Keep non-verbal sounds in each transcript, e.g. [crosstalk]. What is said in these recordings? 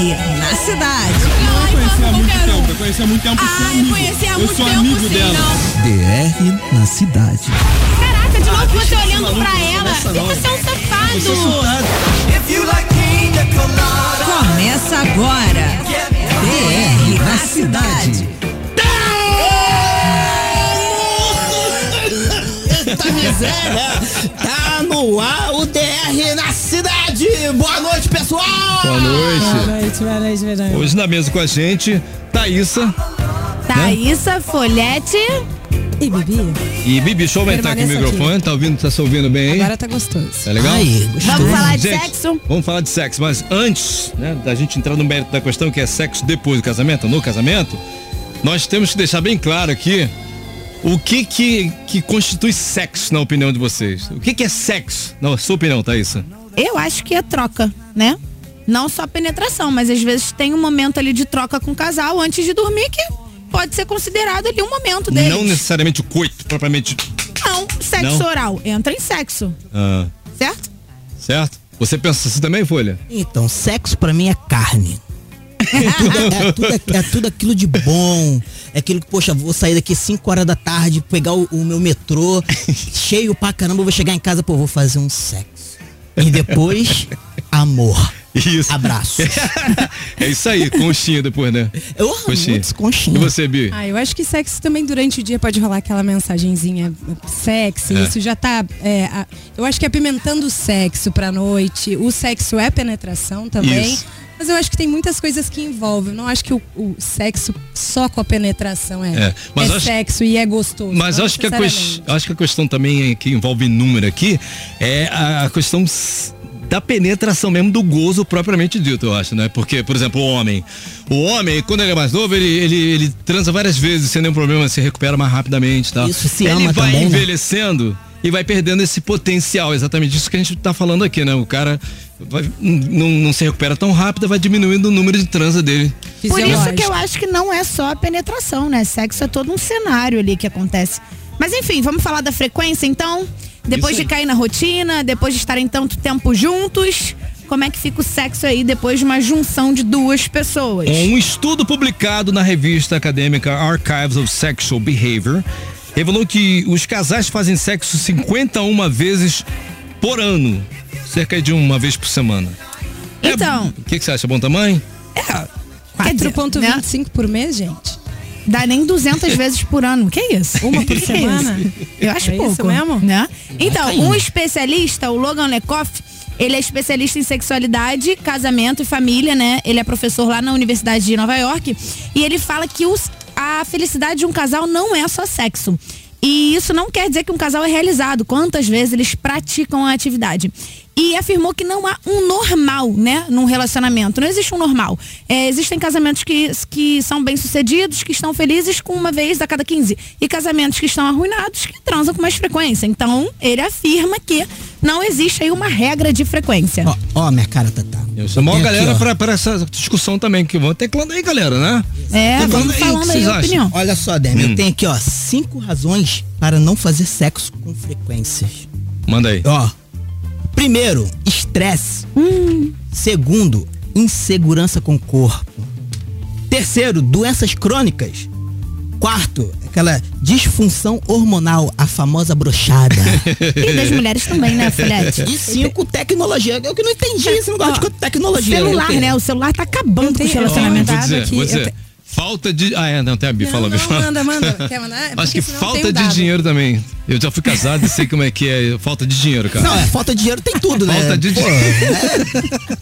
Na cidade. Eu conheci há muito tempo, eu conheci há muito tempo. Ah, eu conheci há muito eu sou tempo, amigo sim, dela. não. DR na cidade. Caraca, de novo você olhando pra ela. E você é um safado. Começa agora. DR na cidade. Eita miséria! Tá no ar o DR na cidade! Boa noite, pessoal! Boa noite. noite, boa noite, boa noite. Hoje na mesa com a gente, Thaísa Thaísa, Folhete. E Bibi? e Bibi. Deixa eu aumentar aqui o microfone. Tá ouvindo? Tá se ouvindo bem aí? Agora tá gostoso. Tá legal? Aí, gostoso. Vamos falar de Gente, sexo? Vamos falar de sexo, mas antes né, da gente entrar no mérito da questão, que é sexo depois do casamento, no casamento, nós temos que deixar bem claro aqui o que que, que constitui sexo, na opinião de vocês. O que que é sexo, na sua opinião, Thaísa? Eu acho que é troca, né? Não só penetração, mas às vezes tem um momento ali de troca com o casal antes de dormir que pode ser considerado ali um momento deles. Não necessariamente o coito, propriamente. Não, sexo Não? oral. Entra em sexo, Ah, certo? certo? Você pensa assim também, Folha? Então, sexo pra mim é carne. É tudo, é tudo- é tudo aquilo de bom. É aquilo que, poxa, vou sair daqui 5 horas da tarde, pegar o, o meu metrô, cheio pra caramba, vou chegar em casa, pô, vou fazer um sexo. E depois, amor. Isso. Abraço. [laughs] é isso aí, conchinha depois, né? Eu amo Conchinha. conchinha. E você, Bi? Ah, eu acho que sexo também durante o dia pode rolar aquela mensagenzinha sexy. É. Isso já tá. é, a- eu acho que apimentando o sexo pra noite. O sexo é penetração também. Isso. Mas eu acho que tem muitas coisas que envolvem. Eu não acho que o, o sexo só com a penetração é, É, mas é acho- sexo e é gostoso. Mas acho que, a acho que a questão também é que envolve número aqui é a, a questão da penetração mesmo do gozo propriamente dito, eu acho, né? Porque, por exemplo, o homem. O homem, quando ele é mais novo, ele, ele, ele transa várias vezes sem nenhum problema, se recupera mais rapidamente e tal. Isso, se ele ama vai também, né? E vai perdendo esse potencial, exatamente isso que a gente tá falando aqui, né? O cara vai- não, não se recupera tão rápido, vai diminuindo o número de transa dele. Por isso que eu acho que não é só a penetração, né? Sexo é todo um cenário ali que acontece. Mas enfim, vamos falar da frequência então? Depois de cair na rotina, depois de estarem tanto tempo juntos, como é que fica o sexo aí depois de uma junção de duas pessoas? Um estudo publicado na revista acadêmica Archives of Sexual Behavior revelou que os casais fazem sexo 51 vezes por ano, cerca de uma vez por semana. É- Então. o que, que você acha? Bom tamanho? Dizer, 4,25 por mês, gente? Dá nem 200 [laughs] vezes por ano. Que isso? Uma por Que semana? isso? Eu acho É pouco. isso mesmo? Né? Então, um especialista, o Logan Lecoff, ele é especialista em sexualidade, casamento e família, né? Ele é professor lá na Universidade de Nova York. E ele fala que os- a felicidade de um casal não é só sexo. E isso não quer dizer que um casal é realizado. Quantas vezes eles praticam a atividade? E afirmou que não há um normal, né, num relacionamento. Não existe um normal. É, existem casamentos que, que são bem-sucedidos, que estão felizes com uma vez a cada 15. E casamentos que estão arruinados, que transam com mais frequência. Então, ele afirma que não existe aí uma regra de frequência. Ó, ó, minha cara, Tatá. Eu chamou a aqui, galera pra, pra essa discussão também, que vão teclando aí, galera, né? É, Teclando vamos falando aí a acham? opinião. Olha só, Demi, Hum. eu tenho aqui, ó, cinco razões para não fazer sexo com frequências. Manda aí. Ó, primeiro, estresse. Segundo, insegurança com o corpo. Terceiro, doenças crônicas. Quarto, aquela disfunção hormonal, a famosa brochada. [laughs] E das mulheres também, né, Filete? E cinco, tecnologia. Eu que não entendi esse negócio de tecnologia. Celular, né? O celular tá acabando com os relacionamentos. Vou dizer, aqui, vou eu dizer. Falta de. Ah, é, não, tem a Bi, fala, não, Bi. não, fala. manda, manda. [laughs] Quer mandar? Acho Porque que falta de dado. dinheiro também. Eu já fui casado e sei como é que é falta de dinheiro, cara. Não, é, falta de dinheiro tem tudo, né? Falta de Pô,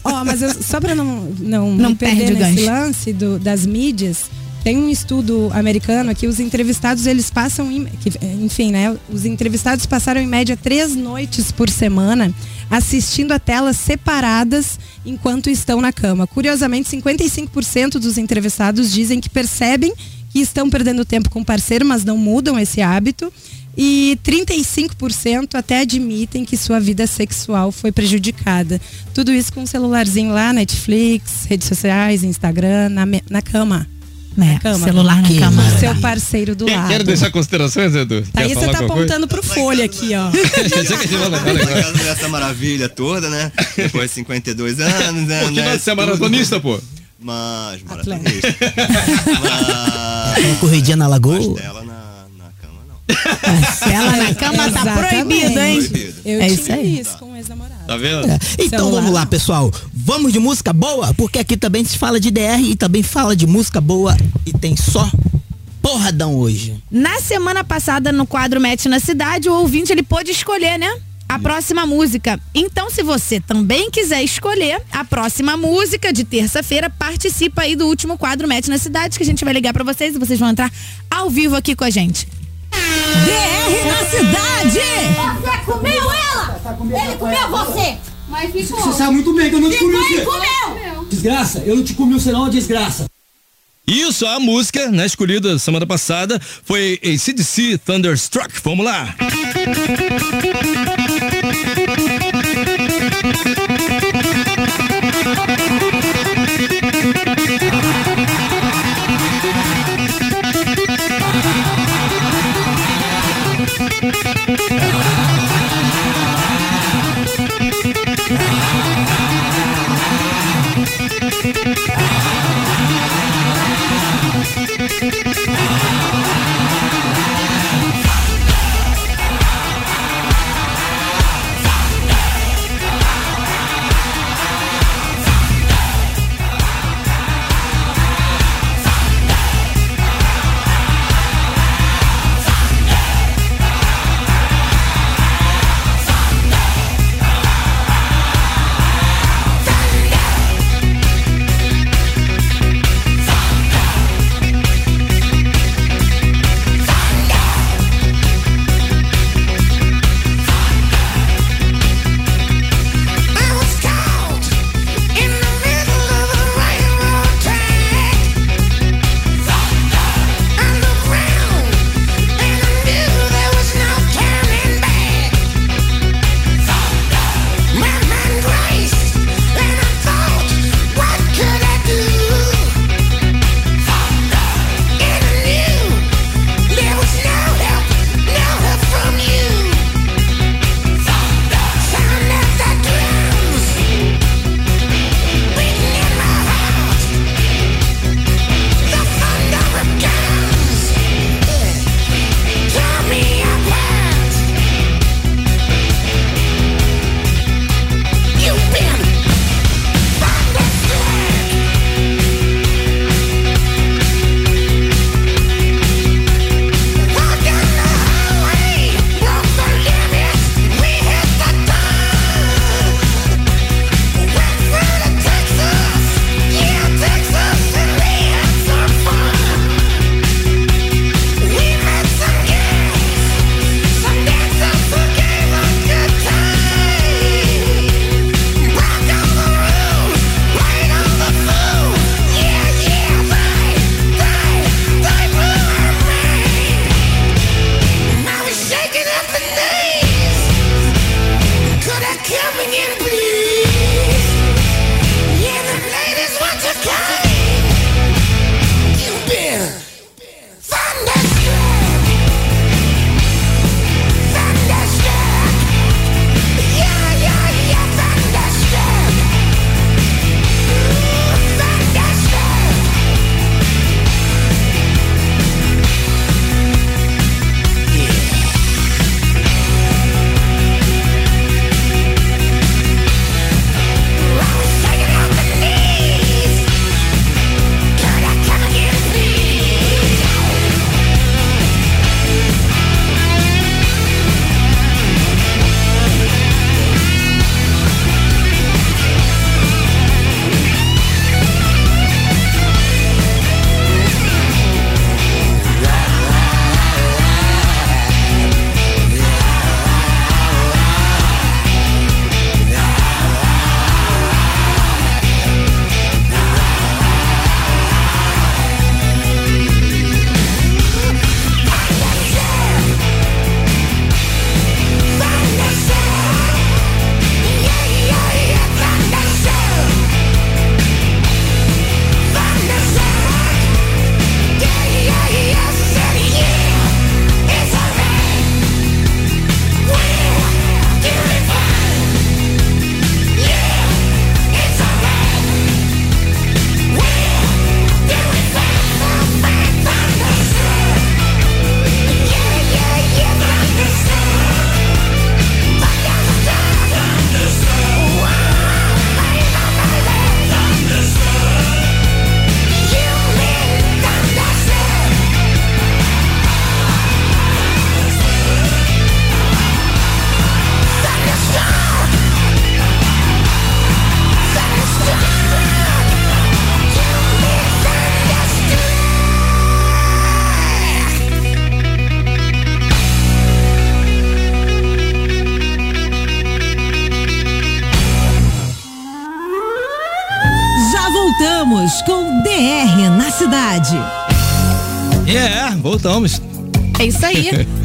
Ó, mas eu- só pra não, não, Não me perder nesse gancho. lance do- das mídias, tem um estudo americano que os entrevistados, eles passam, em- que, enfim, né? Os entrevistados passaram em média três noites por semana assistindo a telas separadas enquanto estão na cama. Curiosamente, 55% dos entrevistados dizem que percebem que estão perdendo tempo com o parceiro, mas não mudam esse hábito. E 35% até admitem que sua vida sexual foi prejudicada. Tudo isso com um celularzinho lá, Netflix, redes sociais, Instagram, na, na cama. É, cama. celular na cama. maravilha. Seu parceiro do lado. quer deixar considerações, Edu? Quer Aí você tá alguma coisa? apontando pro folha aqui, ó. [laughs] Já que a gente vai levar Na agora. casa dessa maravilha toda, né? Depois de 52 anos, né? Né, você é maratonista, pô? Mas, maratonista. [laughs] Mas. Uma corridinha na lagoa. Pastela na, na cama, não. Ela na cama tá Exatamente. proibido, hein? Proibido. Eu É isso aí. isso com o ex-namorado. Tá vendo? É, Então Celular. vamos lá, pessoal. Vamos de música boa? Porque aqui também se fala de DR e também fala de música boa e tem só porradão hoje. Na semana passada, no quadro Match na Cidade, o ouvinte ele pôde escolher, né? A próxima música. Então, se você também quiser escolher a próxima música de terça-feira, participa aí do último quadro Match na Cidade, que a gente vai ligar pra vocês e vocês vão entrar ao vivo aqui com a gente. DR na cidade. Você comeu ela! Ele comeu você! Mas ficou. Você sabe muito bem que eu não te comi você. comeu! Desgraça, eu não te comi você não, é desgraça. Isso, a música, né, escolhida semana passada, foi ACDC Thunderstruck. Vamos lá. Já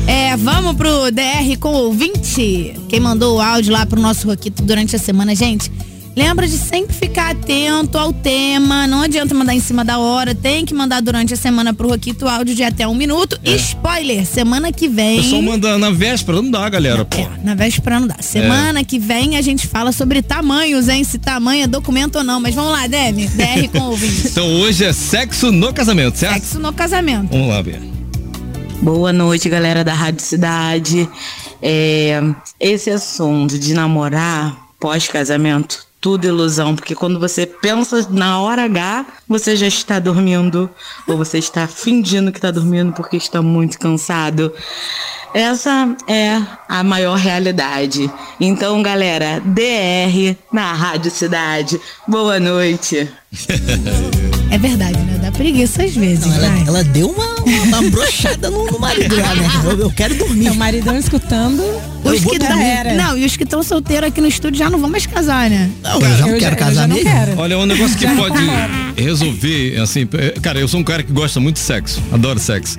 É. É, vamos pro DR com o ouvinte. Quem mandou o áudio lá pro nosso Roquito durante a semana, gente. Lembra de sempre ficar atento ao tema. Não adianta mandar em cima da hora. Tem que mandar durante a semana pro Roquito áudio de até um minuto. É. Spoiler, semana que vem. O pessoal manda na véspera, não dá, galera. Pô. É, na véspera não dá. Semana que vem a gente fala sobre tamanhos, hein? Se tamanho é documento ou não. Mas vamos lá, Demi. DR com o ouvinte. [laughs] Então hoje é sexo no casamento, certo? Sexo no casamento. Vamos lá, Bia. Boa noite, galera da Rádio Cidade. É, esse assunto de namorar pós-casamento, tudo ilusão, porque quando você pensa na hora H, você já está dormindo, ou você está fingindo que está dormindo porque está muito cansado. Essa é a maior realidade. Então, galera, DR na Rádio Cidade. Boa noite. É verdade, né? Dá preguiça às vezes. Ela, vai. ela deu uma, uma, uma brochada no, no marido lá, né? Eu, eu quero dormir. O maridão escutando. Os que tão, era. não, e os que estão solteiros aqui no estúdio já não vão mais casar, né? Não, eu já não eu quero já- eu casar não mesmo. quero. Olha, um negócio que Já pode resolver, assim, é, cara, eu sou um cara que gosta muito de sexo, adoro sexo.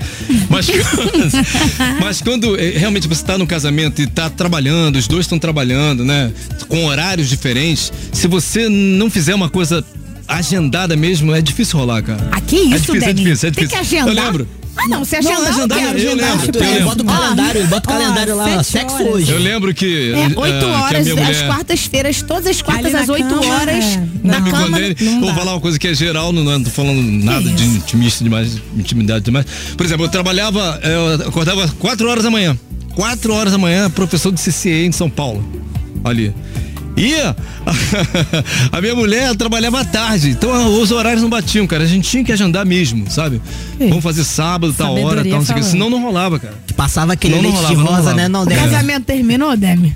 Mas [laughs] quando, mas quando é, realmente você tá no casamento e tá trabalhando, os dois estão trabalhando, né? Com horários diferentes, se você não fizer uma coisa agendada mesmo, é difícil rolar, cara. Ah, que é isso, difícil, é difícil, é Tem difícil. que agendar. Eu lembro. Ah, não, Não, agendar, eu agendar, quero. eu agendar. lembro, eu eu boto o calendário, eu boto o calendário lá, ó, sexo horas. hoje. Eu lembro que. É, ah, oito que a horas, às mulher- quartas-feiras, todas as quartas, às oito cama, horas, é. na Não, cama. não vou falar uma coisa que é geral, não, não tô falando nada de intimista demais, intimidade demais. Por exemplo, eu trabalhava, eu acordava 4 horas da manhã. 4 horas da manhã, professor de CCE em São Paulo. Ali. E [laughs] a minha mulher trabalhava à tarde, então os horários não batiam, cara. A gente tinha que agendar mesmo, sabe? Vamos fazer sábado, tal hora, tal, não sei o que. Senão não rolava, cara. Passava aquele Não, não leite rolava, de não rosa, rolava. né? Não, O casamento terminou, Demi?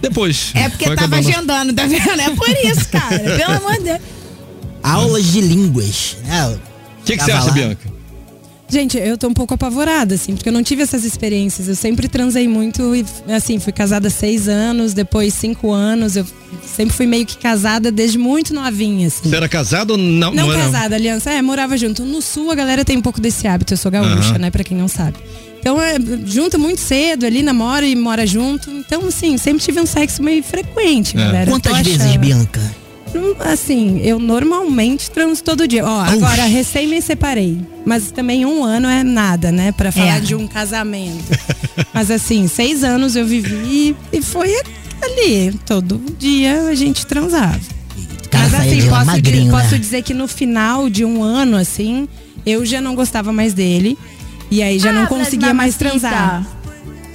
Depois. É porque foi tava acabando. agendando, tá vendo? É por isso, cara. Pelo amor de Deus. Aulas de línguas. Né? O que, que você acha, lá. Bianca? Gente, eu tô um pouco apavorada, assim, porque eu não tive essas experiências. Eu sempre transei muito e, assim, fui casada há seis anos, depois cinco anos. Eu sempre fui meio que casada desde muito novinha, assim. Você era casado ou não? Não era? casada, aliança. É, morava junto. No sul, a galera tem um pouco desse hábito. Eu sou gaúcha, Aham. né? Pra quem não sabe. Então, é, junta muito cedo ali, namora e mora junto. Então, assim, sempre tive um sexo meio frequente, É. galera. Quantas vezes, achando. Bianca? Assim, eu normalmente transo todo dia. Ó, agora, recém me separei. Mas também um ano é nada, né? Pra falar É. de um casamento. [laughs] mas assim, seis anos eu vivi e foi ali. Todo dia a gente transava. Mas assim, lá posso, magrinho, posso né? dizer que no final de um ano, assim, eu já não gostava mais dele. E aí já Ah, não conseguia mais transar.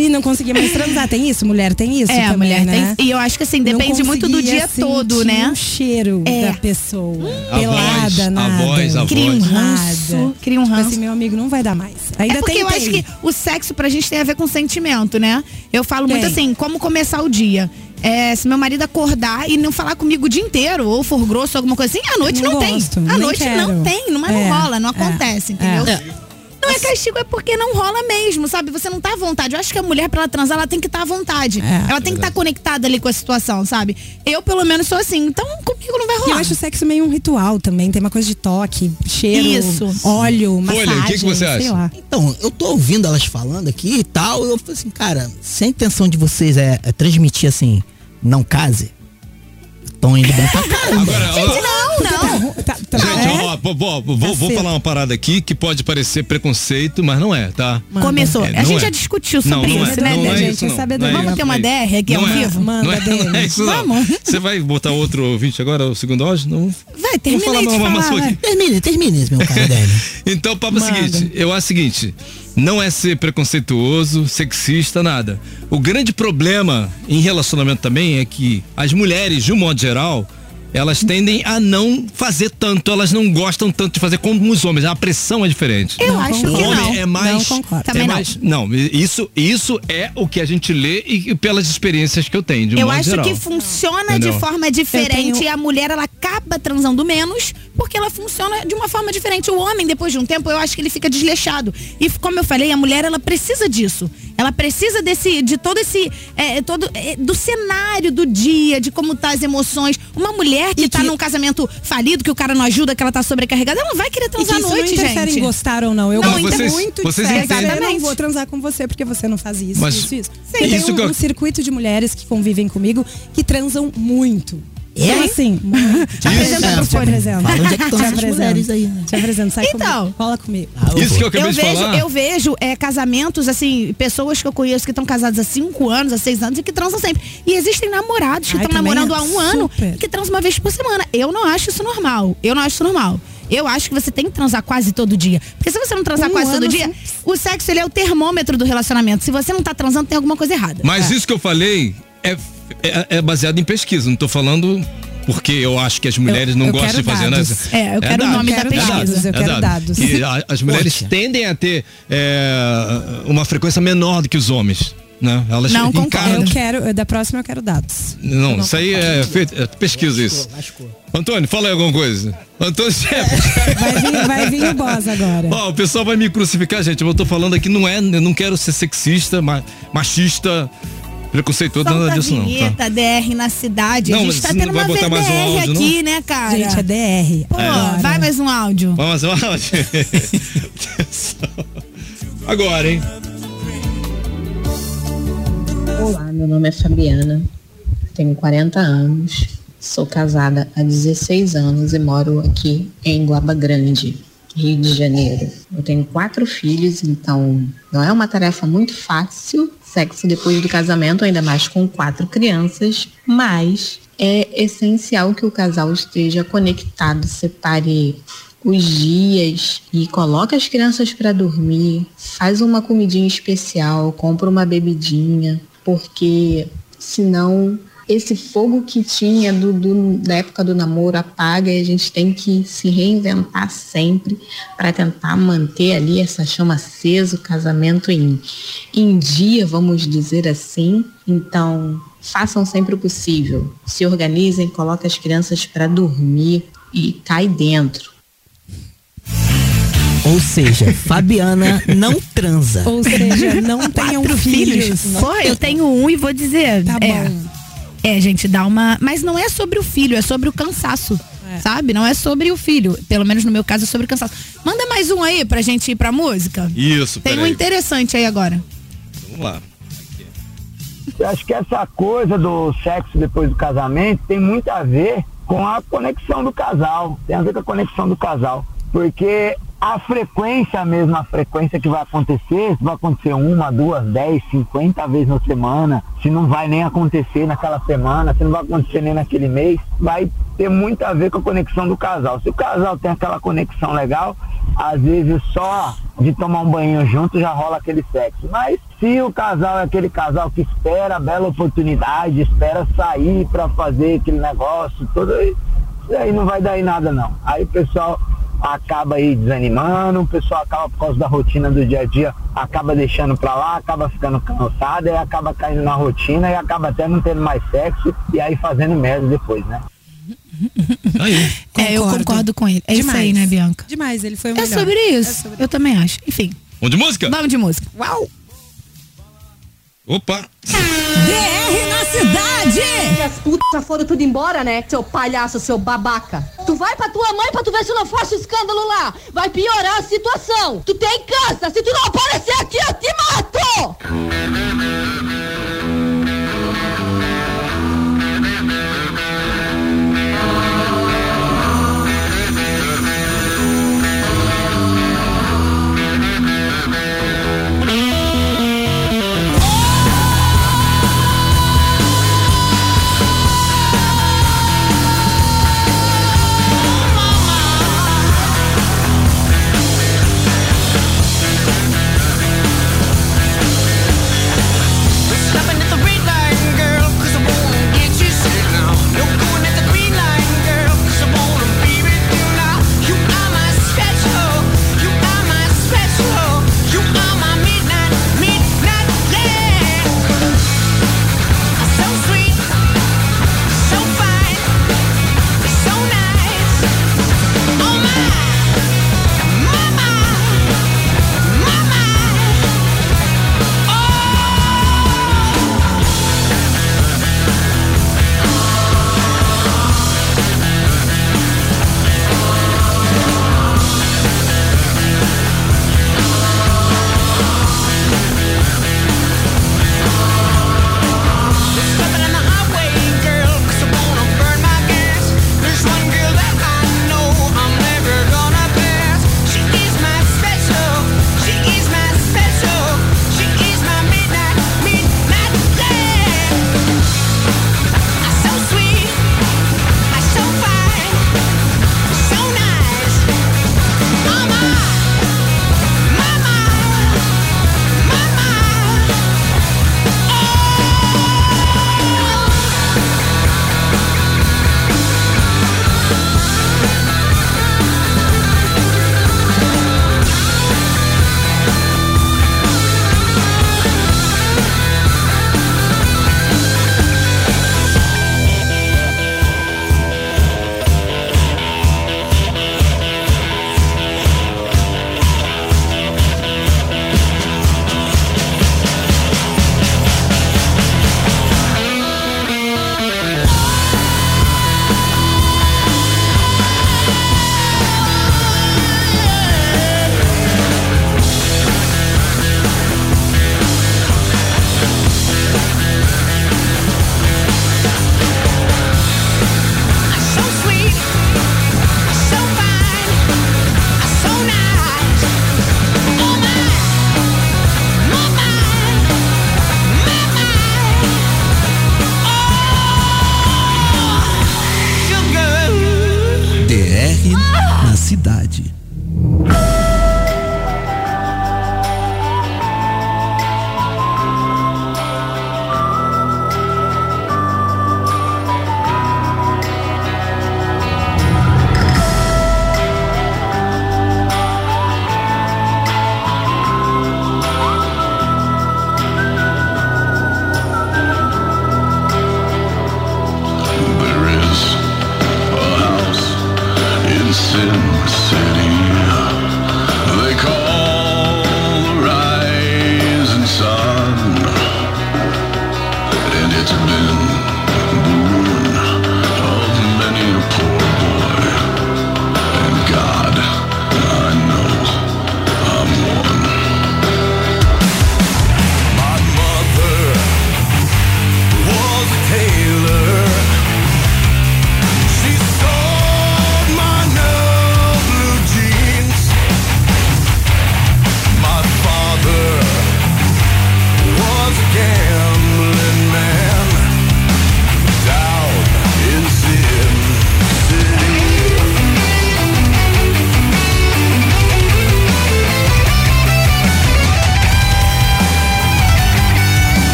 E não conseguia mais transar. Tem isso? Mulher tem isso É, a também, mulher né? tem. E eu acho que assim, Não depende muito do dia todo, né? o cheiro É. da pessoa. A Pelada, voz, a nada. voz, a Cria um voz. ranço. Cria um Tipo ranço. assim, meu amigo, não vai dar mais. Ainda é porque tem eu acho que o sexo pra gente tem a ver com sentimento, né? Eu falo muito Tem. assim, como começar o dia. É, se meu marido acordar e não falar comigo o dia inteiro, ou for grosso, alguma coisa assim, à noite não, Não tem. À noite não quero. tem, não, mas É, não rola, não é, acontece, entendeu? É. Não é castigo, é porque não rola mesmo, sabe? Você não tá à vontade. Eu acho que a mulher, pra ela transar, ela tem que estar à vontade. É. ela tem que estar conectada ali com a situação, sabe? Eu, pelo menos, sou assim. Então, comigo não vai E eu rolar. acho o sexo meio um ritual também. Tem uma coisa de toque, cheiro, Isso. óleo, massagem. o que que você acha? lá. Então, eu tô ouvindo elas falando aqui e tal. Eu falei assim, cara, se a intenção de vocês é, é transmitir assim, não case, estão indo bem pra caramba. Agora, ó, Não, não. Tá, tá, Gente, é? ó, pô, vou, vou cedo. falar uma parada aqui que pode parecer preconceito, mas não é, tá? Começou. É, a não gente é. já discutiu Não, sobre não isso, é, né, não é gente, isso, não. Não é Vamos isso. ter uma DR aqui ao Não é. vivo? Manda Não é, não é isso não. Vamos. Você vai botar outro ouvinte agora, o segundo áudio? Não. Vai, Vou termina falar aí de falar. Termine, termine, meu caro. [laughs] Então, o papo é o Manda. seguinte, eu acho o seguinte, não é ser preconceituoso, sexista, nada. O grande problema em relacionamento também é que as mulheres, de um modo geral, elas tendem a não fazer tanto, elas não gostam tanto de fazer como os homens. A pressão é diferente. Eu Não acho O que homem não. é mais. Não concordo. Também é não. mais, não. isso, isso é o que a gente lê e, e pelas experiências que eu tenho, de um Eu modo acho geral. que funciona Entendeu? de forma diferente tenho- e a mulher ela acaba transando menos porque ela funciona de uma forma diferente. O homem, depois de um tempo, eu acho que ele fica desleixado. E como eu falei, a mulher, ela precisa disso. Ela precisa desse, de todo esse, é, todo, é, do cenário do dia, de como tá as emoções. Uma mulher que, E tá que- num casamento falido, que o cara não ajuda, que ela tá sobrecarregada, ela não vai querer que transar à noite, não interfere gente. em gostar ou não. Eu Não, gosto vocês- muito vocês de sexo, eu não vou transar com você porque você não faz isso, Mas isso, isso. Sim. Eu isso tenho que um, eu- um circuito de mulheres que convivem comigo que transam muito. Então, assim, [laughs] te apresento, É, te apresento. Fala onde é que estão essas mulheres aí, né? Te apresento, sai Então. comigo. Cola comigo. Isso que eu acabei eu de vejo, falar. eu vejo é, casamentos, assim, pessoas que eu conheço que estão casadas há cinco anos, há seis anos e que transam sempre. E existem namorados que estão também namorando é há um ano super. e que transam uma vez por semana. Eu não acho isso normal. Eu não acho isso normal. Eu acho que você tem que transar quase todo dia. Porque se você não transar Um quase todo ano dia, o sexo ele é o termômetro do relacionamento. Se você não tá transando, tem alguma coisa errada. Mas isso que eu falei é, é, é baseado em pesquisa. Não tô falando porque eu acho que as mulheres não eu gostam de quero fazer dados. nada. É, eu quero o dados, nome da é pesquisa. dados, Eu quero dados. Que a- as mulheres Poxa. tendem a ter é, uma frequência menor do que os homens. Né? Elas Não, concordo. encaram. Eu quero, da próxima eu quero dados. Não, isso aí é, feito, é pesquisa isso. Antônio, fala aí alguma coisa. Antônio [laughs] Chefe. Vai vir, vai vir o boss agora. Ó, o pessoal vai me crucificar, gente. Eu tô falando aqui, não é, eu não quero ser sexista, ma- machista, preconceituoso, nada disso não. Tá? DR na cidade. Não, a gente tá não tendo vai uma botar mais um VDR áudio, não? aqui, né, cara? Gente, é DR. Pô, Agora. vai mais um áudio. Vamos lá. [laughs] Agora, hein? Olá, meu nome é Fabiana, tenho 40 anos, sou casada há 16 anos e moro aqui em Guaba Grande, Rio de Janeiro. Eu tenho quatro filhos, então não é uma tarefa muito fácil, sexo depois do casamento, ainda mais com quatro crianças, mas é essencial que o casal esteja conectado, separe os dias e coloca as crianças para dormir, faz uma comidinha especial, compra uma bebidinha, porque senão esse fogo que tinha do, do- da época do namoro apaga e a gente tem que se reinventar sempre para tentar manter ali essa chama acesa, o casamento em, em dia, vamos dizer assim. Então, façam sempre o possível. Se organizem, coloquem as crianças para dormir e cai dentro. Ou seja, [laughs] Fabiana não transa. Ou seja, não [laughs] tenham Quatro filhos. Porra, eu tenho um e vou dizer. Tá é, bom. É, gente, dá uma. Mas não é sobre o filho, é sobre o cansaço. Sabe? Não é sobre o filho. Pelo menos no meu caso é sobre o cansaço. Manda mais um aí pra gente ir pra música. Isso, Tem um peraí. interessante aí agora. Vamos lá. Eu acho que essa coisa do sexo depois do casamento tem muito a ver com a conexão do casal. Tem a ver com a conexão do casal. Porque a frequência mesmo, a frequência que vai acontecer, vai acontecer uma, duas, dez, cinquenta vezes na semana, se não vai nem acontecer naquela semana, se não vai acontecer nem naquele mês, vai ter muito a ver com a conexão do casal. Se o casal tem aquela conexão legal, às vezes só de tomar um banho junto já rola aquele sexo. Mas se o casal é aquele casal que espera a bela oportunidade, espera sair para fazer aquele negócio, todo isso aí não vai dar em nada não. Aí o pessoal acaba aí desanimando, o pessoal acaba por causa da rotina do dia a dia, acaba deixando pra lá, acaba ficando cansado, e acaba caindo na rotina e acaba até não tendo mais sexo e aí fazendo merda depois, né? Aí. É, eu concordo com ele. É isso aí, Demais. né, Bianca? Demais, ele foi o É melhor. sobre isso. Eu também acho. Enfim, Vamos de música? vamos de música. Uau! Opa! DR na cidade. E as putas foram tudo embora, né? Seu palhaço, seu babaca. Tu vai pra tua mãe pra tu ver se não faz escândalo lá. Vai piorar a situação. Tu tem câncer. Se tu não aparecer aqui, eu te mato.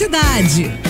Cidade.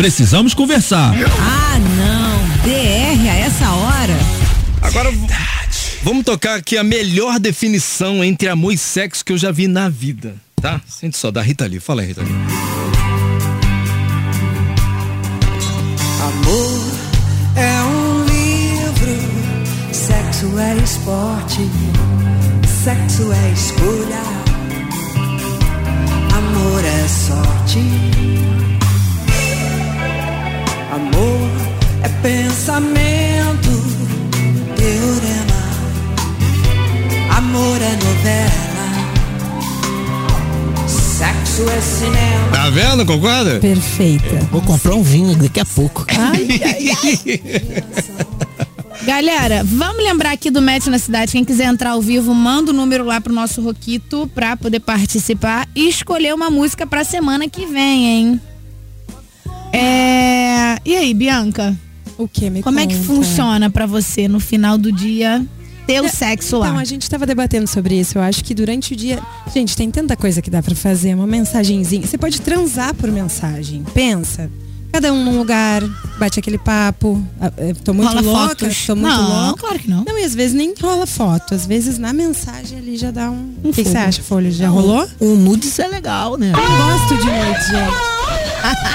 Precisamos conversar. Ah, não. DR a essa hora. Agora vamos tocar aqui a melhor definição entre amor e sexo que eu já vi na vida, tá? Sente só, da Rita Lee. Fala aí, Rita Lee. Amor é um livro, sexo é esporte, sexo é escolha, amor é sorte. Amor é pensamento, teorema, amor é novela, sexo é cinema. Tá vendo? Concorda? Perfeita. Vou comprar um vinho daqui a pouco. Galera, vamos lembrar aqui do Match na Cidade. Quem quiser entrar ao vivo, manda o número lá pro nosso Roquito pra poder participar e escolher uma música pra semana que vem, hein? É... E aí, Bianca? O que me Como é que conta? funciona pra você no final do dia ter o sexo lá? Então, a gente tava debatendo sobre isso. Eu acho que durante o dia. Gente, tem tanta coisa que dá pra fazer. Uma mensagenzinha. Você pode transar por mensagem. Pensa. Cada um num lugar, bate aquele papo. Ah, eh, Tô muito Rola louca, fotos? tô muito Não, louca. claro que não. Não, e às vezes nem rola foto. Às vezes na mensagem ali já dá um. O que que fogo. você acha, Folha? Já Não, rolou? Um nudes é legal, né? Eu gosto de nudes, gente.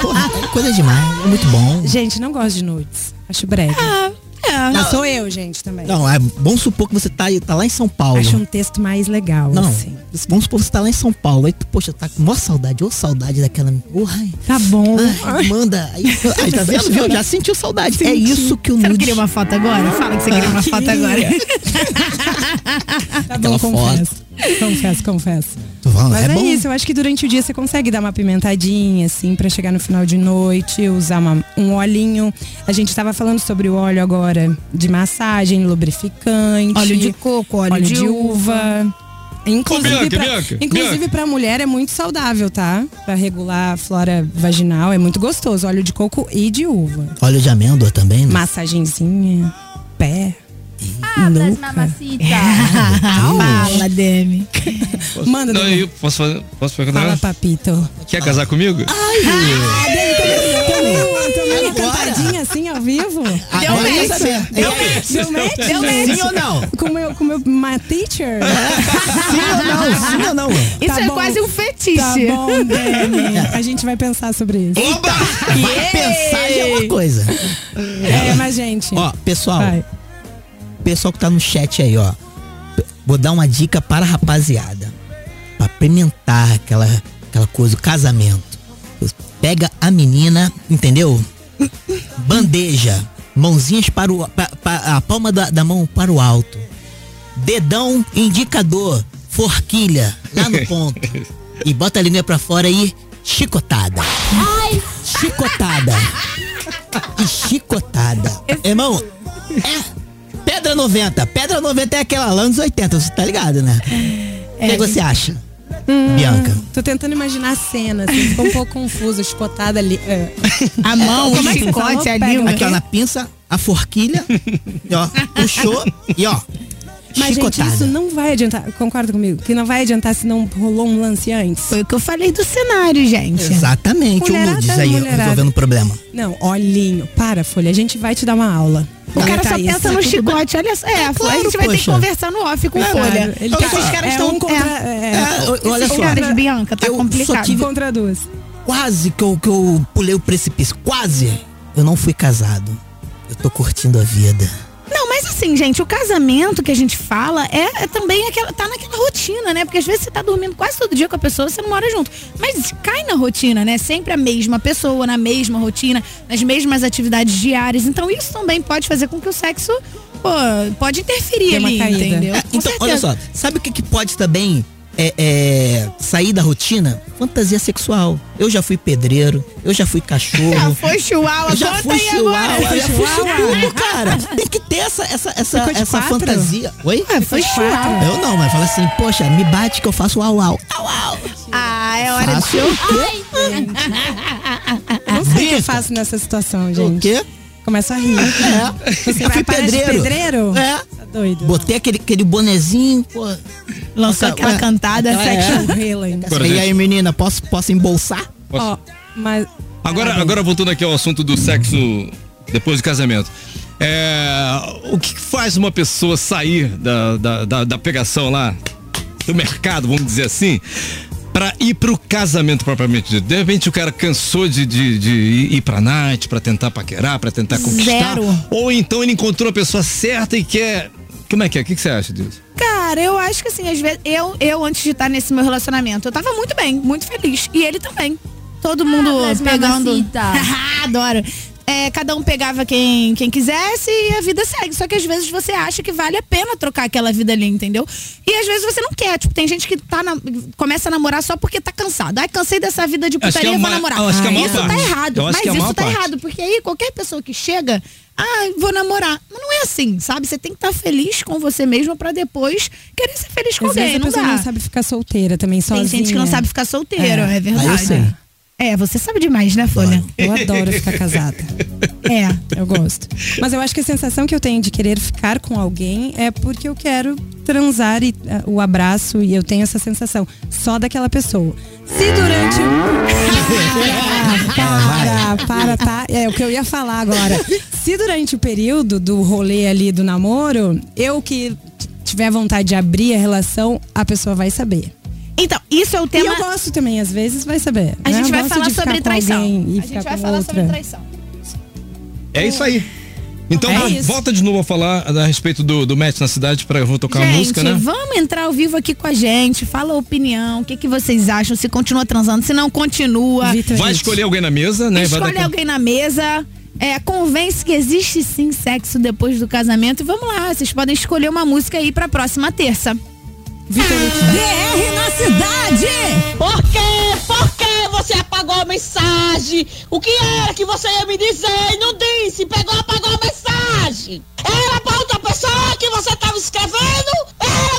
Porra, é coisa demais, é muito bom. Gente, não gosto de nudes. Acho breve. Ah, é. Não, sou eu, gente, também. Não, é bom supor que você tá, tá lá em São Paulo. Acho um texto mais legal, Não, assim. vamos supor que você tá lá em São Paulo. Aí tu, poxa, tá com maior saudade, ou saudade daquela. Porra, Tá bom. ai, manda. Aí, tá vendo? Viu? Já sentiu saudade. É Senti. isso que o Você não nudes. queria uma foto agora? Fala que você queria uma foto Queria. agora. [laughs] Tá Aquela bom, confesso. Confesso, confesso. Tô falando, Mas é, é, bom. isso, eu acho que durante o dia você consegue dar uma pimentadinha, assim, pra chegar no final de noite, usar uma- um olhinho. A gente tava falando sobre o óleo agora de massagem, lubrificante. Óleo de coco, óleo, óleo de, uva. Inclusive, Ô, Bianca, pra, Bianca, inclusive Bianca. pra mulher é muito saudável, tá? Pra regular a flora vaginal, é muito gostoso. Óleo de coco e de uva. Óleo de amêndoa também, né? Massagenzinha, pé. Nuca. [laughs] Fala, Demi. Manda, Não, Demi. eu posso fazer? Posso perguntar? Fala, papito. Quer casar comigo? Ah, Demi, também, também uma cantadinha assim ao vivo? Agora match. saber. Deu match. Deu match? Deu match. Sim ou não? Com meu, com meu my teacher? Sim ou não? Sim ou não? Isso Tá é bom. quase um fetiche. Tá bom, Demi. A gente vai pensar sobre isso. Eita! Vai pensar é uma coisa. É, mas gente. Ó, pessoal, vai. Pessoal que tá no chat aí, ó. Vou dar uma dica para a rapaziada. Pra apimentar aquela, aquela coisa, o casamento. Pega a menina, entendeu? Bandeja. Mãozinhas para o. pa- pa- a palma da, da mão para o alto. Dedão indicador. Forquilha. Lá no ponto. E bota a língua pra fora e chicotada. Chicotada. E chicotada. Irmão, é pedra 90. Pedra 90 é aquela lá nos 80, você tá ligado, né? O que você acha, Bianca? Tô tentando imaginar a cena, assim, ficou um pouco confuso, chicotada ali. é. A mão, o é falou? chicote, a Pega língua. Aqui, ó, na pinça, a forquilha, ó, puxou e ó, Mas, gente, chicotada. isso não vai adiantar. Concorda comigo? Que não vai adiantar se não rolou um lance antes. Foi o que eu falei do cenário, gente. Exatamente, o nudes aí, mulherada. resolvendo o problema. Não, olhinho. Para, Folha. A gente vai te dar uma aula. O cara Tá só isso. pensa no chicote, olha só. É, claro, a gente vai ter que poxa. conversar no off com Claro. Folha. Ele Porque tá- esses caras é estão. um contra, é. é, É, o- olha Esses só, caras, Bianca, tá eu só complicado. tive- contra duas. quase que eu, que eu pulei o precipício, quase. Eu não fui casado. Eu tô curtindo a vida. Não, mas assim, gente, o casamento que a gente fala é, é também aquela, tá naquela rotina, né? Porque às vezes você tá dormindo quase todo dia com a pessoa, você não mora junto. Mas cai na rotina, né? Sempre a mesma pessoa, na mesma rotina, nas mesmas atividades diárias. Então isso também pode fazer com que o sexo, pô, pode interferir ali, caída. entendeu? É, Com então, olha certeza. só, sabe o que, que pode também é, é, sair da rotina? Fantasia sexual. Eu já fui pedreiro, eu já fui Já cachorro. foi chihuahua, Eu já fui chihuahua, eu já fui tudo, cara. Tem que ter essa, essa, essa, essa quatro? fantasia. Oi? Ah, foi chihuahua. Eu não, mas fala assim, poxa, me bate que eu faço au au. Au au. Ah, é hora de Faço o quê? [laughs] Não sei o que eu faço nessa situação, O gente. quê? Começa a rir. É. Você Eu vai fui pedreiro. pedreiro? É. Tá doido. Botei aquele, aquele bonezinho, pô. Lançou aquela É. cantada. É. Sexual healing. E aí, menina, posso, posso embolsar? Posso, Ó, Mas Agora, agora voltando aqui ao assunto do sexo depois do casamento. É, o que faz uma pessoa sair da, da, da, da pegação lá, do mercado, vamos dizer assim, pra ir pro casamento propriamente dito? De repente o cara cansou de, de, de ir pra night, pra tentar paquerar, pra tentar conquistar. Zero. Ou então ele encontrou a pessoa certa e quer. Como é que é? O que, que você acha disso? Cara, eu acho que assim, às vezes, eu, eu antes de estar nesse meu relacionamento, eu tava muito bem, muito feliz. E ele também. Todo mundo mas pegando. mamacita. [laughs] Adoro. É, cada um pegava quem, quem quisesse e a vida segue. Só que às vezes você acha que vale a pena trocar aquela vida ali, entendeu? E às vezes você não quer. Tipo, tem gente que tá na- começa a namorar só porque tá cansado. Ai, cansei dessa vida de Acho que putaria, é a vou namorar. acho que é maior isso tá parte. errado. Eu acho Mas é isso tá parte. errado. Porque aí qualquer pessoa que chega, ah, vou namorar. Mas não é assim, sabe? Você tem que estar feliz com você mesmo pra depois querer ser feliz com às vezes alguém. a Não pessoa dá. não sabe ficar solteira também, Tem sozinha. gente que não sabe ficar solteiro, é, É. verdade. Ah. É, você sabe demais, né, Folha? Eu adoro ficar casada. [laughs] É. Eu gosto. Mas eu acho que a sensação que eu tenho de querer ficar com alguém é porque eu quero transar e, ah, o abraço e eu tenho essa sensação só daquela pessoa. Se durante o. [laughs] para, para, para, tá? É o que eu ia falar agora. Se durante o período do rolê ali do namoro, eu que tiver vontade de abrir a relação, a pessoa vai saber. Então, isso é o tema. E eu gosto também, às vezes vai saber. A né? gente Eu vai falar sobre traição. e A gente vai falar outra. sobre traição. É isso aí. Então, É volta de novo a falar a respeito do, do match na cidade para eu vou tocar gente, música, né? vamos entrar ao vivo aqui com a gente. Fala a opinião. O que, que vocês acham? Se continua transando, se não continua. Vai escolher alguém na mesa, né? Dar Escolhe alguém na mesa. É, convence que existe sim sexo depois do casamento. E vamos lá, vocês podem escolher uma música aí pra próxima terça. DR na cidade! Por quê? Por que você apagou a mensagem? O que era que você ia me dizer e não disse? Pegou, apagou a mensagem. Era pra outra pessoa que você tava escrevendo? Era,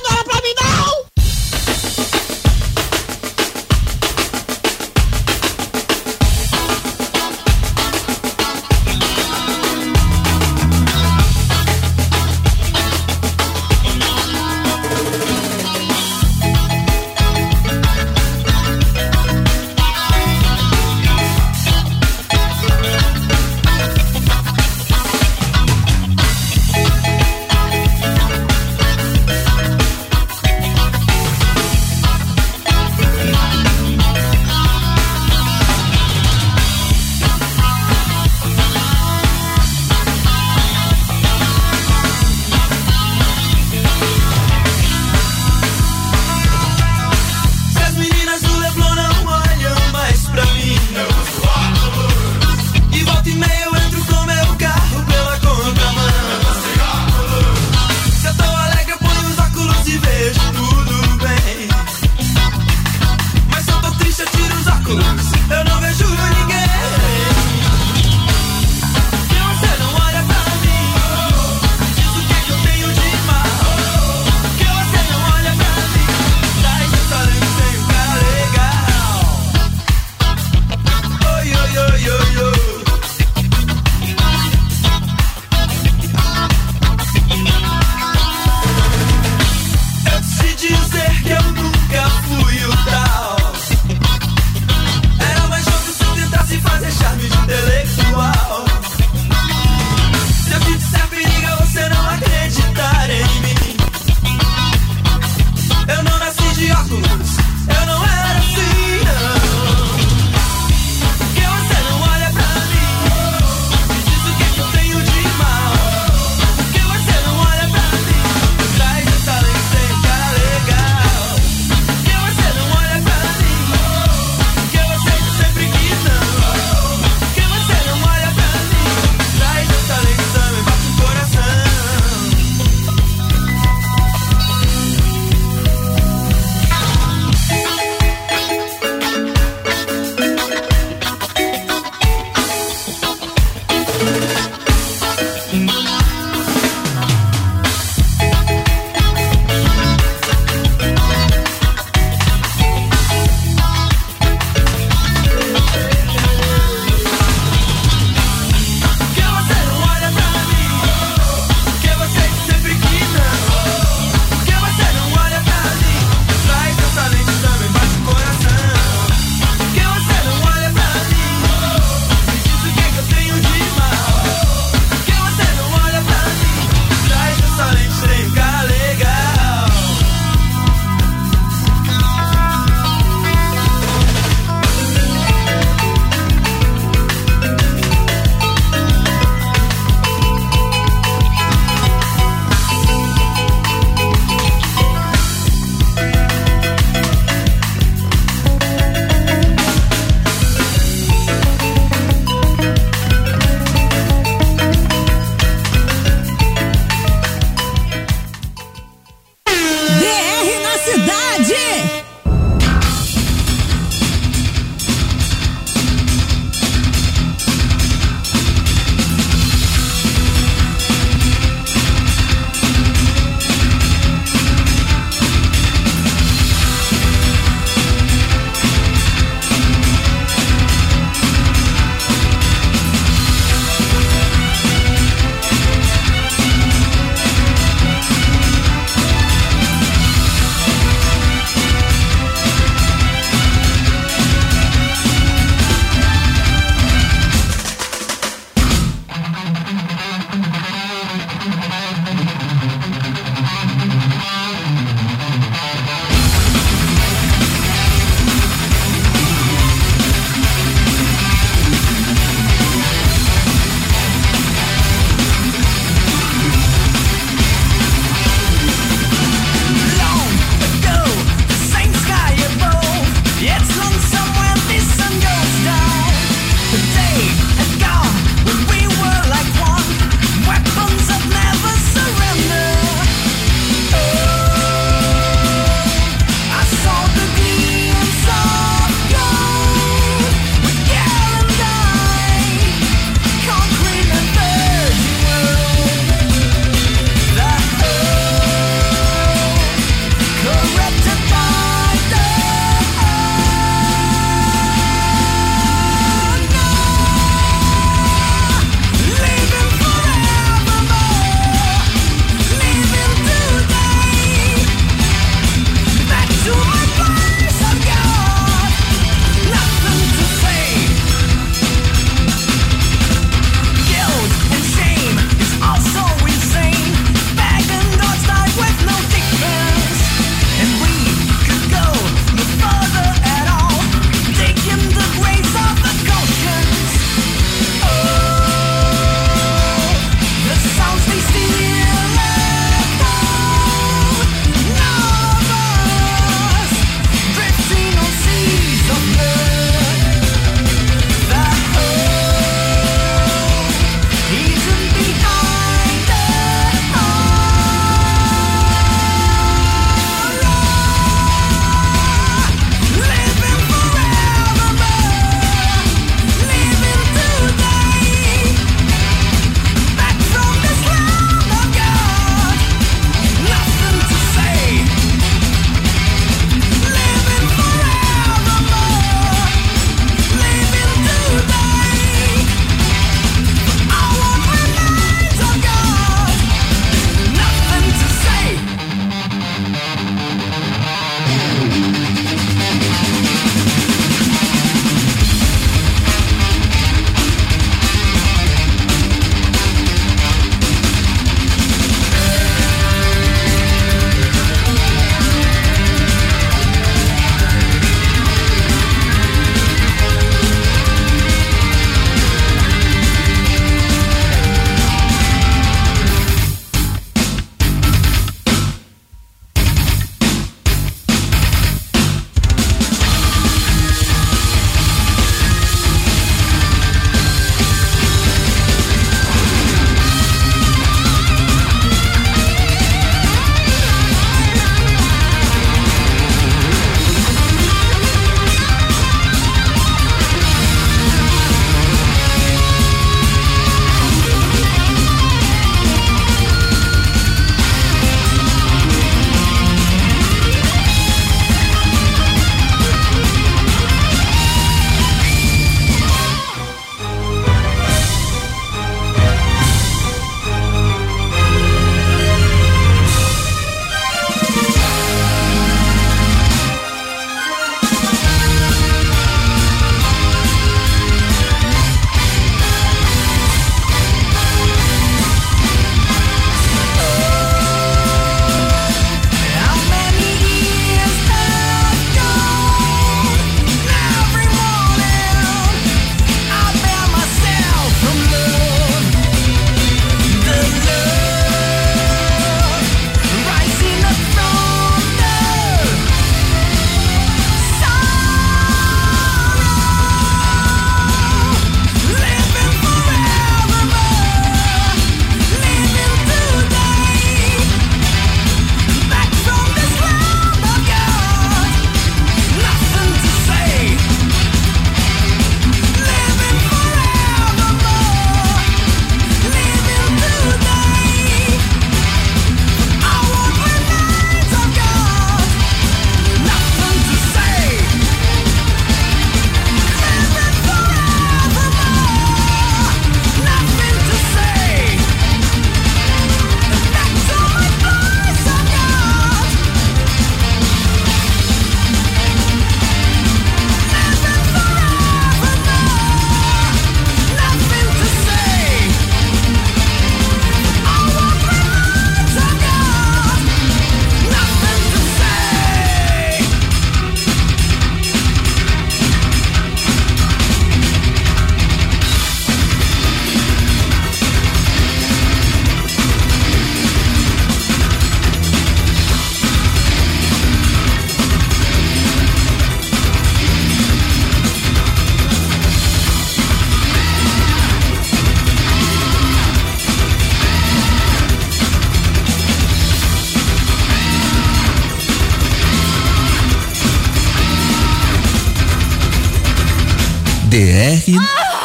DR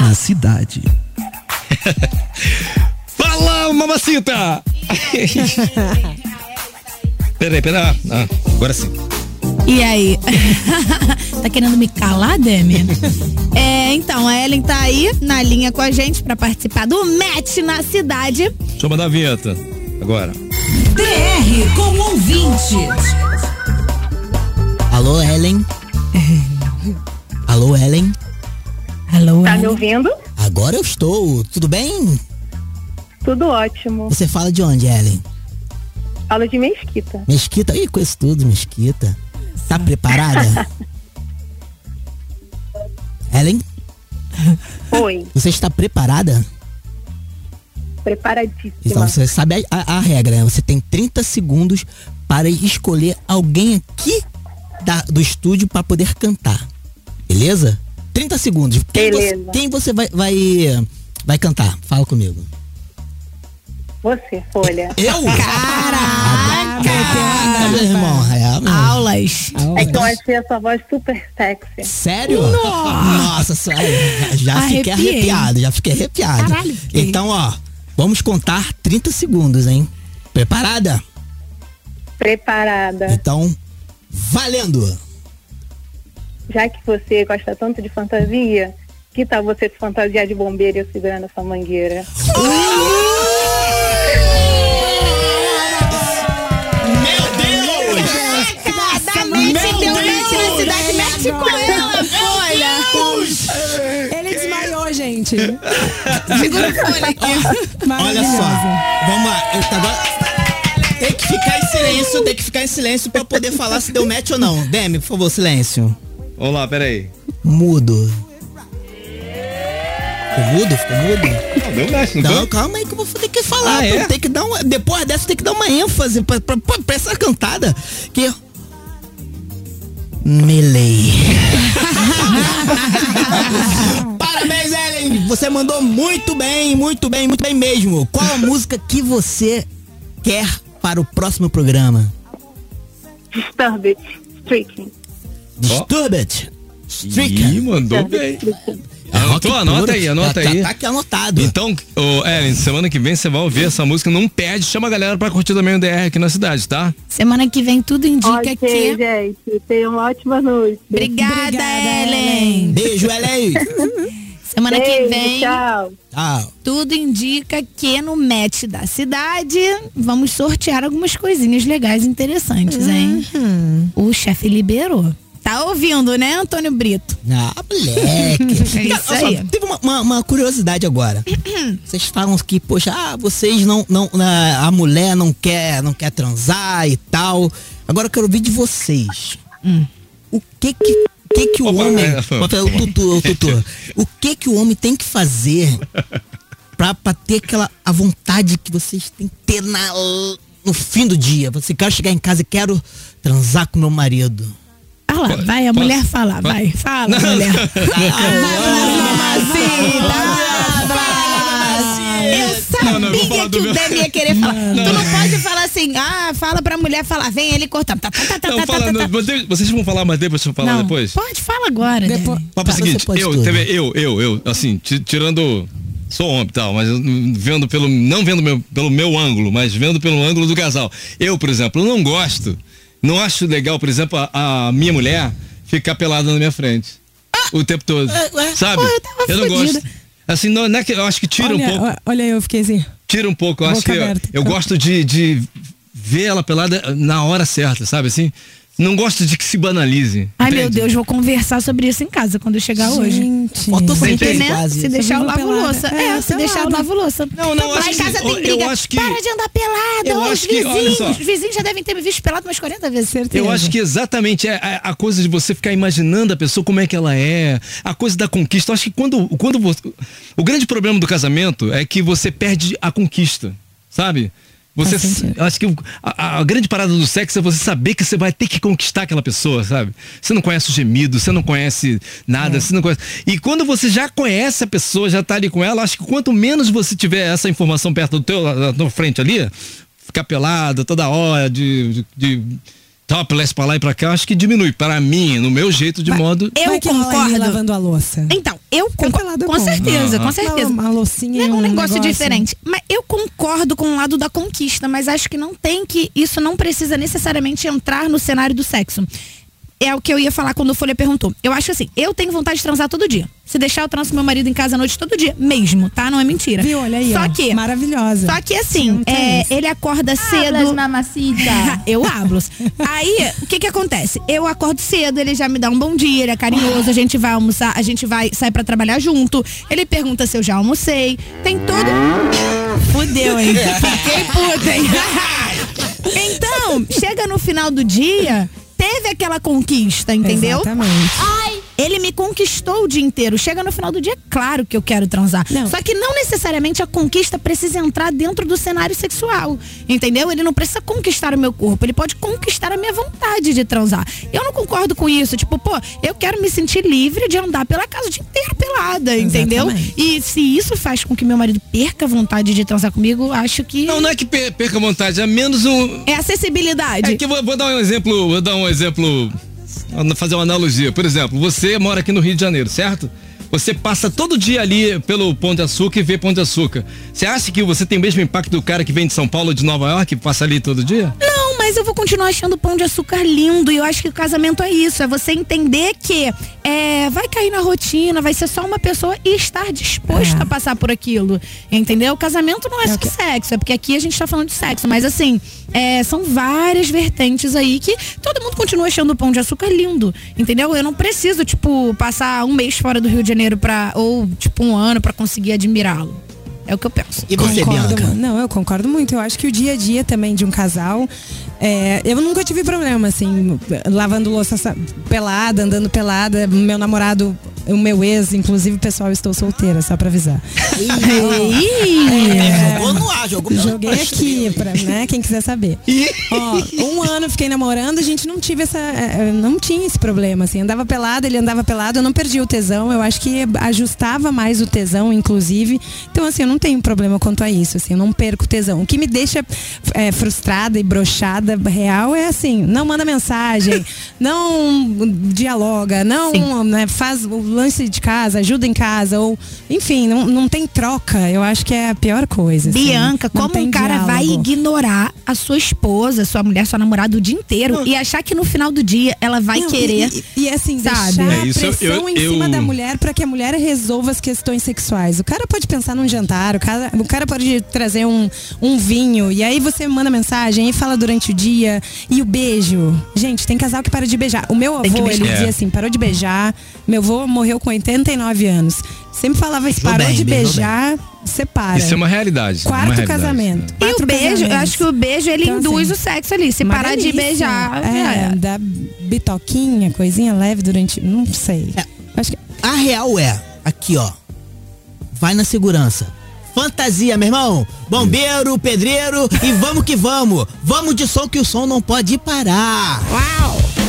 na cidade. [laughs] Fala, mamacita! [laughs] peraí, peraí. Ah, agora sim. E aí? [laughs] tá querendo me calar, Demi? é, então, a Ellen tá aí na linha com a gente pra participar do Match na cidade. Deixa eu mandar a vinheta. Agora. DR com ouvinte. Alô, Ellen? Alô, Ellen? Alô, Tá me ouvindo? Agora eu estou. Tudo bem? Tudo ótimo. Você fala de onde, Ellen? Falo de Mesquita. Mesquita? Ih, conheço tudo, Mesquita. Tá preparada? [laughs] Ellen? Oi, Você está preparada? preparadíssima. Então você sabe a, a- a regra, né? Você tem 30 segundos para escolher alguém aqui da- do estúdio para poder cantar. Beleza? 30 segundos. Quem Beleza. você, quem você vai, vai, vai cantar? Fala comigo. Você, Folha. Eu? Caraca! meu irmão. É, meu. Aulas. Então achei essa voz super sexy. Sério? Nossa, sério. Já fiquei Arrepiei. arrepiado, já fiquei arrepiado. Caralho, fiquei. Então, ó, vamos contar 30 segundos, hein? Preparada? Preparada. Então, valendo! Já que você gosta tanto de fantasia, que tal você se fantasiar de bombeiro e eu segurando essa mangueira? Exatamente, deu match na cidade, mete com ela, folha. Ele desmaiou, gente. Segura a folha aqui. Olha só, vamos lá. Eu agora... Tem que ficar em silêncio, tem que ficar em silêncio pra poder falar se deu match ou não. Demi, por favor, silêncio. Vamos lá, peraí. Mudo. Ficou mudo? Ficou mudo? Não, deu match, não Não, calma aí que eu vou ter que falar. Ah, é? Tem que dar uma, depois dessa tem que dar uma ênfase pra, pra, pra, pra essa cantada. Que. Melei. [laughs] Parabéns, Ellen! Você mandou muito bem, muito bem, muito bem mesmo. Qual a música que você quer para o próximo programa? Disturbed Streaking. Disturbed. Stricken. Ih, mandou bem. Anotou? Anota aí, anota Tá- aí. tá aqui anotado. Então, ô, Ellen, semana que vem você vai ouvir essa música, não pede, chama a galera pra curtir também o DR aqui na cidade, tá? Semana que vem tudo indica Ok, que. gente. Tenham uma ótima noite. Obrigada, Ellen. Beijo, Ellen. [laughs] Semana que Beijo, vem. Tchau. Tchau. Tudo indica que no match da cidade vamos sortear algumas coisinhas legais e interessantes, hein? O chefe liberou. Tá ouvindo, né, Antônio Brito? Ah, moleque. [laughs] É isso Olha só. Teve uma, uma- uma curiosidade agora. [clears throat] Vocês falam que, poxa, ah, vocês não, não, a mulher não quer, não quer transar e tal. Agora eu quero ouvir de vocês. O que que, o que que o homem, é, o tutu, o tutu, o que que o homem tem que fazer pra, pra ter aquela a vontade que vocês têm que ter na, no fim do dia? Você quer chegar em casa e quero transar com meu marido. Ah lá, vai, a mulher falar, vai, fala, mulher. Eu sabia Não, não, eu que o meu- Demi ia querer falar. Não, tu não não. pode falar assim, ah, fala pra mulher falar, vem ele cortando. Tá, tá, tá, tá, Não, tá, fala, tá, não, tá. vocês- vão falar mais depois, eu falar Não, depois? Pode, fala agora. Depois. Papo é o seguinte, eu, teve, eu, eu, eu, assim, ti- tirando. Sou homem e tal, mas não- vendo pelo. Não vendo meu, pelo meu ângulo, mas vendo pelo ângulo do casal. Eu, por exemplo, não gosto. Não acho legal, por exemplo, a, a minha mulher ficar pelada na minha frente. o tempo todo. sabe? pô, eu tava não fodida. gosto. Assim, não, não é que eu acho que tira olha, um pouco. Olha, eu fiquei assim. Tira um pouco. Eu acho que eu, eu gosto de, de ver ela pelada na hora certa, sabe assim? Não gosto de que se banalize. Ai, meu entende? Deus, vou conversar sobre isso em casa quando eu chegar hoje. Fotossíntese né? quase. Se deixar eu lavo louça. É, É, se deixar eu lavo louça. Não, não, Lá acho em casa eu- tem eu briga. acho que- Para de andar pelada, Eu os vizinhos. Os vizinhos já devem ter me visto pelado umas 40 vezes. Eu acho que exatamente é a, a coisa de você ficar imaginando a pessoa como é que ela é, a coisa da conquista. Eu acho que quando, quando você, o grande problema do casamento é que você perde a conquista, sabe? Você, eu acho que a, a grande parada do sexo é você saber que você vai ter que conquistar aquela pessoa, sabe? Você não conhece o gemido, você não conhece nada, você não conhece. E quando você já conhece a pessoa, já tá ali com ela, acho que quanto menos você tiver essa informação perto do teu, na tua frente ali, ficar pelado toda hora, de, de, de topless pra lá e pra cá, acho que diminui. Para mim, no meu jeito de modo. Eu concordo. lavando a louça. Então, eu concordo. Com certeza, com Uma- certeza. Uma, loucinha É um, um negócio, diferente. Mas eu concordo com o lado da conquista, mas acho que não tem que. Isso não precisa necessariamente entrar no cenário do sexo. É o que eu ia falar quando o Folha perguntou. Eu acho assim, eu tenho vontade de transar todo dia. Se deixar, eu transo com meu marido em casa à noite todo dia. Mesmo, tá? Não é mentira. Viu? Olha aí, Só ó. que. Maravilhosa. Só que assim, é, ele acorda cedo. mamacita. [laughs] eu hablo. Aí, o que que acontece? Eu acordo cedo, ele já me dá um bom dia, ele é carinhoso, a gente vai almoçar, a gente vai sair pra trabalhar junto. Ele pergunta se eu já almocei. Tem todo. Fudeu, hein? [laughs] Fiquei puta, hein? [laughs] então, chega no final do dia, teve aquela conquista, entendeu? Exatamente. Ele me conquistou o dia inteiro. Chega no final do dia, claro que eu quero transar. Só que não necessariamente a conquista precisa entrar dentro do cenário sexual. Entendeu? Ele não precisa conquistar o meu corpo. Ele pode conquistar a minha vontade de transar. Eu não concordo com isso. Tipo, pô, eu quero me sentir livre de andar pela casa o dia inteiro pelada, entendeu? E se isso faz com que meu marido perca a vontade de transar comigo, acho que. Não, não é que per- perca a vontade, é menos um. É acessibilidade. É que vou, vou dar um exemplo, vou dar um exemplo, fazer uma analogia. Por exemplo, você mora aqui no Rio de Janeiro, certo? Você passa todo dia ali pelo Pão de Açúcar e vê Pão de Açúcar. Você acha que você tem o mesmo impacto do cara que vem de São Paulo ou de Nova York e passa ali todo dia? Não, mas eu vou continuar achando o pão de açúcar lindo. E eu acho que o casamento é isso. É você entender que é, vai cair na rotina, vai ser só uma pessoa e estar disposto a passar por aquilo. Entendeu? O casamento não é, só sexo. É porque aqui a gente tá falando de sexo. Mas assim, é, são várias vertentes aí que todo mundo continua achando o pão de açúcar lindo. Entendeu? Eu não preciso, tipo, passar um mês fora do Rio de Janeiro pra, ou, tipo, um ano pra conseguir admirá-lo. É o que eu penso. Concordo, mu- Não, eu concordo muito. Eu acho que o dia a dia também de um casal. é, eu nunca tive problema, assim, lavando louça pelada, andando pelada. Meu namorado, o meu ex, inclusive, pessoal, estou solteira, só pra avisar. É, jogou no ar, jogou Joguei aqui, pra, né, quem quiser saber. Ó, um ano fiquei namorando, a gente não tive essa. é, é, Não tinha esse problema, assim. Andava pelada, ele andava pelado, eu não perdi o tesão. Eu acho que ajustava mais o tesão, inclusive. Então, assim, eu não tenho problema quanto a isso, assim, eu não perco o tesão. O que me deixa é, frustrada e brochada real é assim, não manda mensagem, [laughs] não dialoga, não né, faz o lance de casa, ajuda em casa, ou enfim, não, não tem troca. Eu acho que é a pior coisa. assim. Bianca, Não como um cara vai diálogo. ignorar a sua esposa, sua mulher, sua namorada o dia inteiro e achar que no final do dia ela vai Não, querer. E, e, assim, sabe? deixar É, isso eu- pressão eu- em cima eu- da mulher para que a mulher resolva as questões sexuais. O cara pode pensar num jantar, o cara, o cara pode trazer um, um vinho, e aí você manda mensagem e fala durante o dia. E o beijo. Gente, tem casal que para de beijar. O meu avô, ele dizia assim, parou de beijar. Meu avô morreu com 89 anos. Sempre falava isso, parou bem, de beijar, separa. Isso é uma realidade. é uma Quarto realidade. casamento. E o Quatro beijo, eu acho que o beijo ele Então, induz assim, o sexo ali. Se uma parar de delícia. beijar, É, é. da bitoquinha, coisinha leve durante. Não sei. Acho que. A real é, aqui ó, vai na segurança. Fantasia, meu irmão. Bombeiro, pedreiro e vamos que vamos. Vamos de som que o som não pode parar. Uau!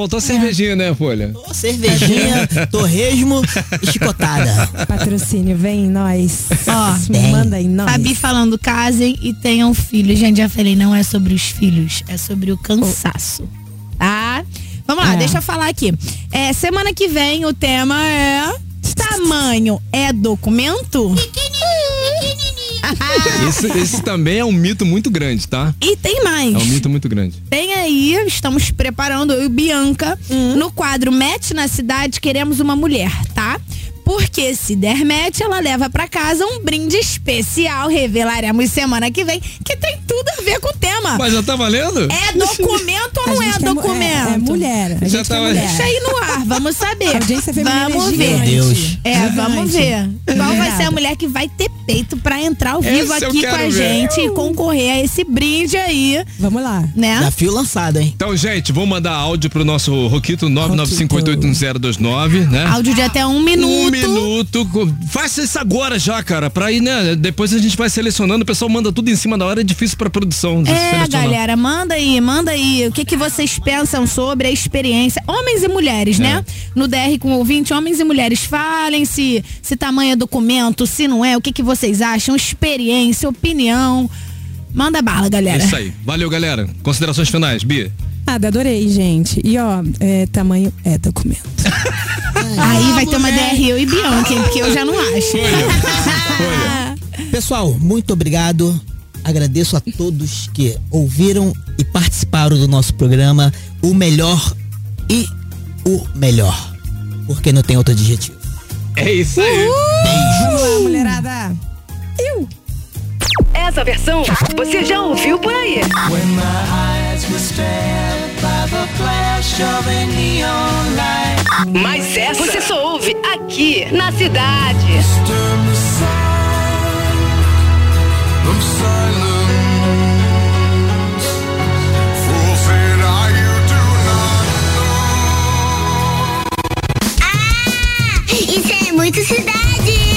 Faltou a cervejinha, né, Folha? Cervejinha, [laughs] torresmo e chicotada. Patrocínio, vem em nós. Ó, manda em nós. Fabi falando, casem e tenham filhos. Gente, já falei, não é sobre os filhos, é sobre o cansaço. Tá? Vamos lá, É. deixa eu falar aqui. É, semana que vem o tema é. Tamanho é documento? [laughs] Esse, esse também é um mito muito grande, tá? E tem mais. É um mito muito grande. Tem aí, estamos preparando, eu e Bianca, no quadro Match na Cidade, queremos uma mulher, tá? Porque se der match, ela leva pra casa um brinde especial. Revelaremos semana que vem, que tem tudo a ver com o tema. Mas já tá valendo? É documento ou [laughs] não é quer mu- documento? é- é mulher, a Já gente tá mulher. Deixa aí no ar, vamos saber. A audiência feminina vamos é ver. Meu Deus. É, vamos ver. Qual vai ser a mulher que vai ter peito pra entrar ao vivo aqui com a ver. gente e concorrer a esse brinde aí, Vamos lá. né? Desafio lançado, hein? Então, gente, vou mandar áudio pro nosso Roquito 995881029, né? Áudio de até um minuto. Um minuto. Faça isso agora já, cara. Pra ir, né? Depois a gente vai selecionando. O pessoal manda tudo em cima da hora. É difícil pra produção. de É, galera, manda aí, manda aí. O que, que vocês pensam sobre a experiência? Homens e mulheres, né? No DR com ouvinte, homens e mulheres, falem se, se tamanho é documento, se não é, o que, que vocês acham, experiência, opinião. Manda bala, É galera. isso aí. Valeu, galera. Considerações finais, Bia. Nada, adorei, gente. E ó, é, tamanho é documento. [laughs] Aí vai ter uma DR eu e Bianca, hein, porque eu já não acho. [laughs] Pessoal, muito obrigado. Agradeço a todos que ouviram e participaram do nosso programa. O melhor e o melhor. Porque não tem outro adjetivo. É isso aí. Vamos lá, mulherada. Eu. Essa versão você já ouviu por aí. When my eyes were by the flash of a neon light. Mas essa você só ouve aqui na cidade. Isso é muito cidade!